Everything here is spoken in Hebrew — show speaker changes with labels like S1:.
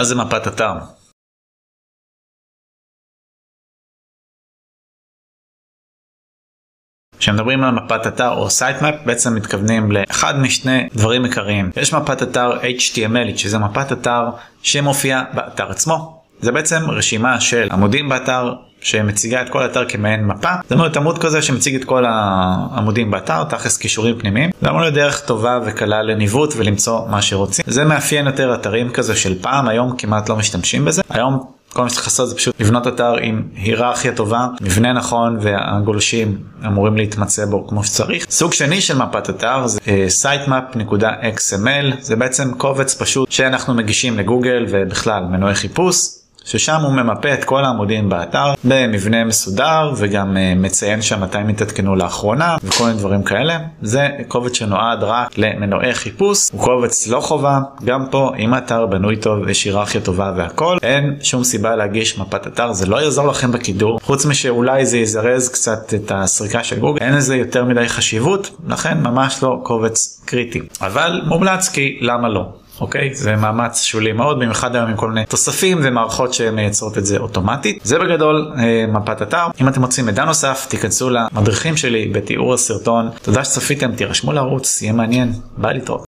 S1: אז זה מפת אתר. כשמדברים על מפת אתר או sitemap בעצם מתכוונים לאחד משני דברים עיקריים. יש מפת אתר HTML שזה מפת אתר שמופיעה באתר עצמו. זה בעצם רשימה של עמודים באתר שמציגה את כל האתר כמעין מפה. זאת אומרת עמוד כזה שמציג את כל העמודים באתר, תכלס קישורים פנימיים. זה אמור להיות דרך טובה וקלה לניווט ולמצוא מה שרוצים. זה מאפיין יותר אתרים כזה של פעם, היום כמעט לא משתמשים בזה. היום כל מה שצריך לעשות זה פשוט לבנות אתר עם היררכיה טובה, מבנה נכון והגולשים אמורים להתמצא בו כמו שצריך. סוג שני של מפת אתר זה uh, sitemap.xml, זה בעצם קובץ פשוט שאנחנו מגישים לגוגל ובכלל מנועי חיפוש. ששם הוא ממפה את כל העמודים באתר במבנה מסודר וגם uh, מציין שם מתי הם התעדכנו לאחרונה וכל מיני דברים כאלה. זה קובץ שנועד רק למנועי חיפוש, הוא קובץ לא חובה, גם פה אם האתר בנוי טוב יש היררכיה טובה והכל, אין שום סיבה להגיש מפת אתר, זה לא יעזור לכם בקידור, חוץ משאולי זה יזרז קצת את הסריקה של גוגל, אין לזה יותר מדי חשיבות, לכן ממש לא קובץ קריטי. אבל מומלץ כי למה לא? אוקיי? זה מאמץ שולי מאוד, במיוחד היום עם כל מיני תוספים ומערכות שמייצרות את זה אוטומטית. זה בגדול אה, מפת אתר. אם אתם רוצים מידע נוסף, תיכנסו למדריכים שלי בתיאור הסרטון. תודה שצפיתם, תירשמו לערוץ, יהיה מעניין. ביי להתראות.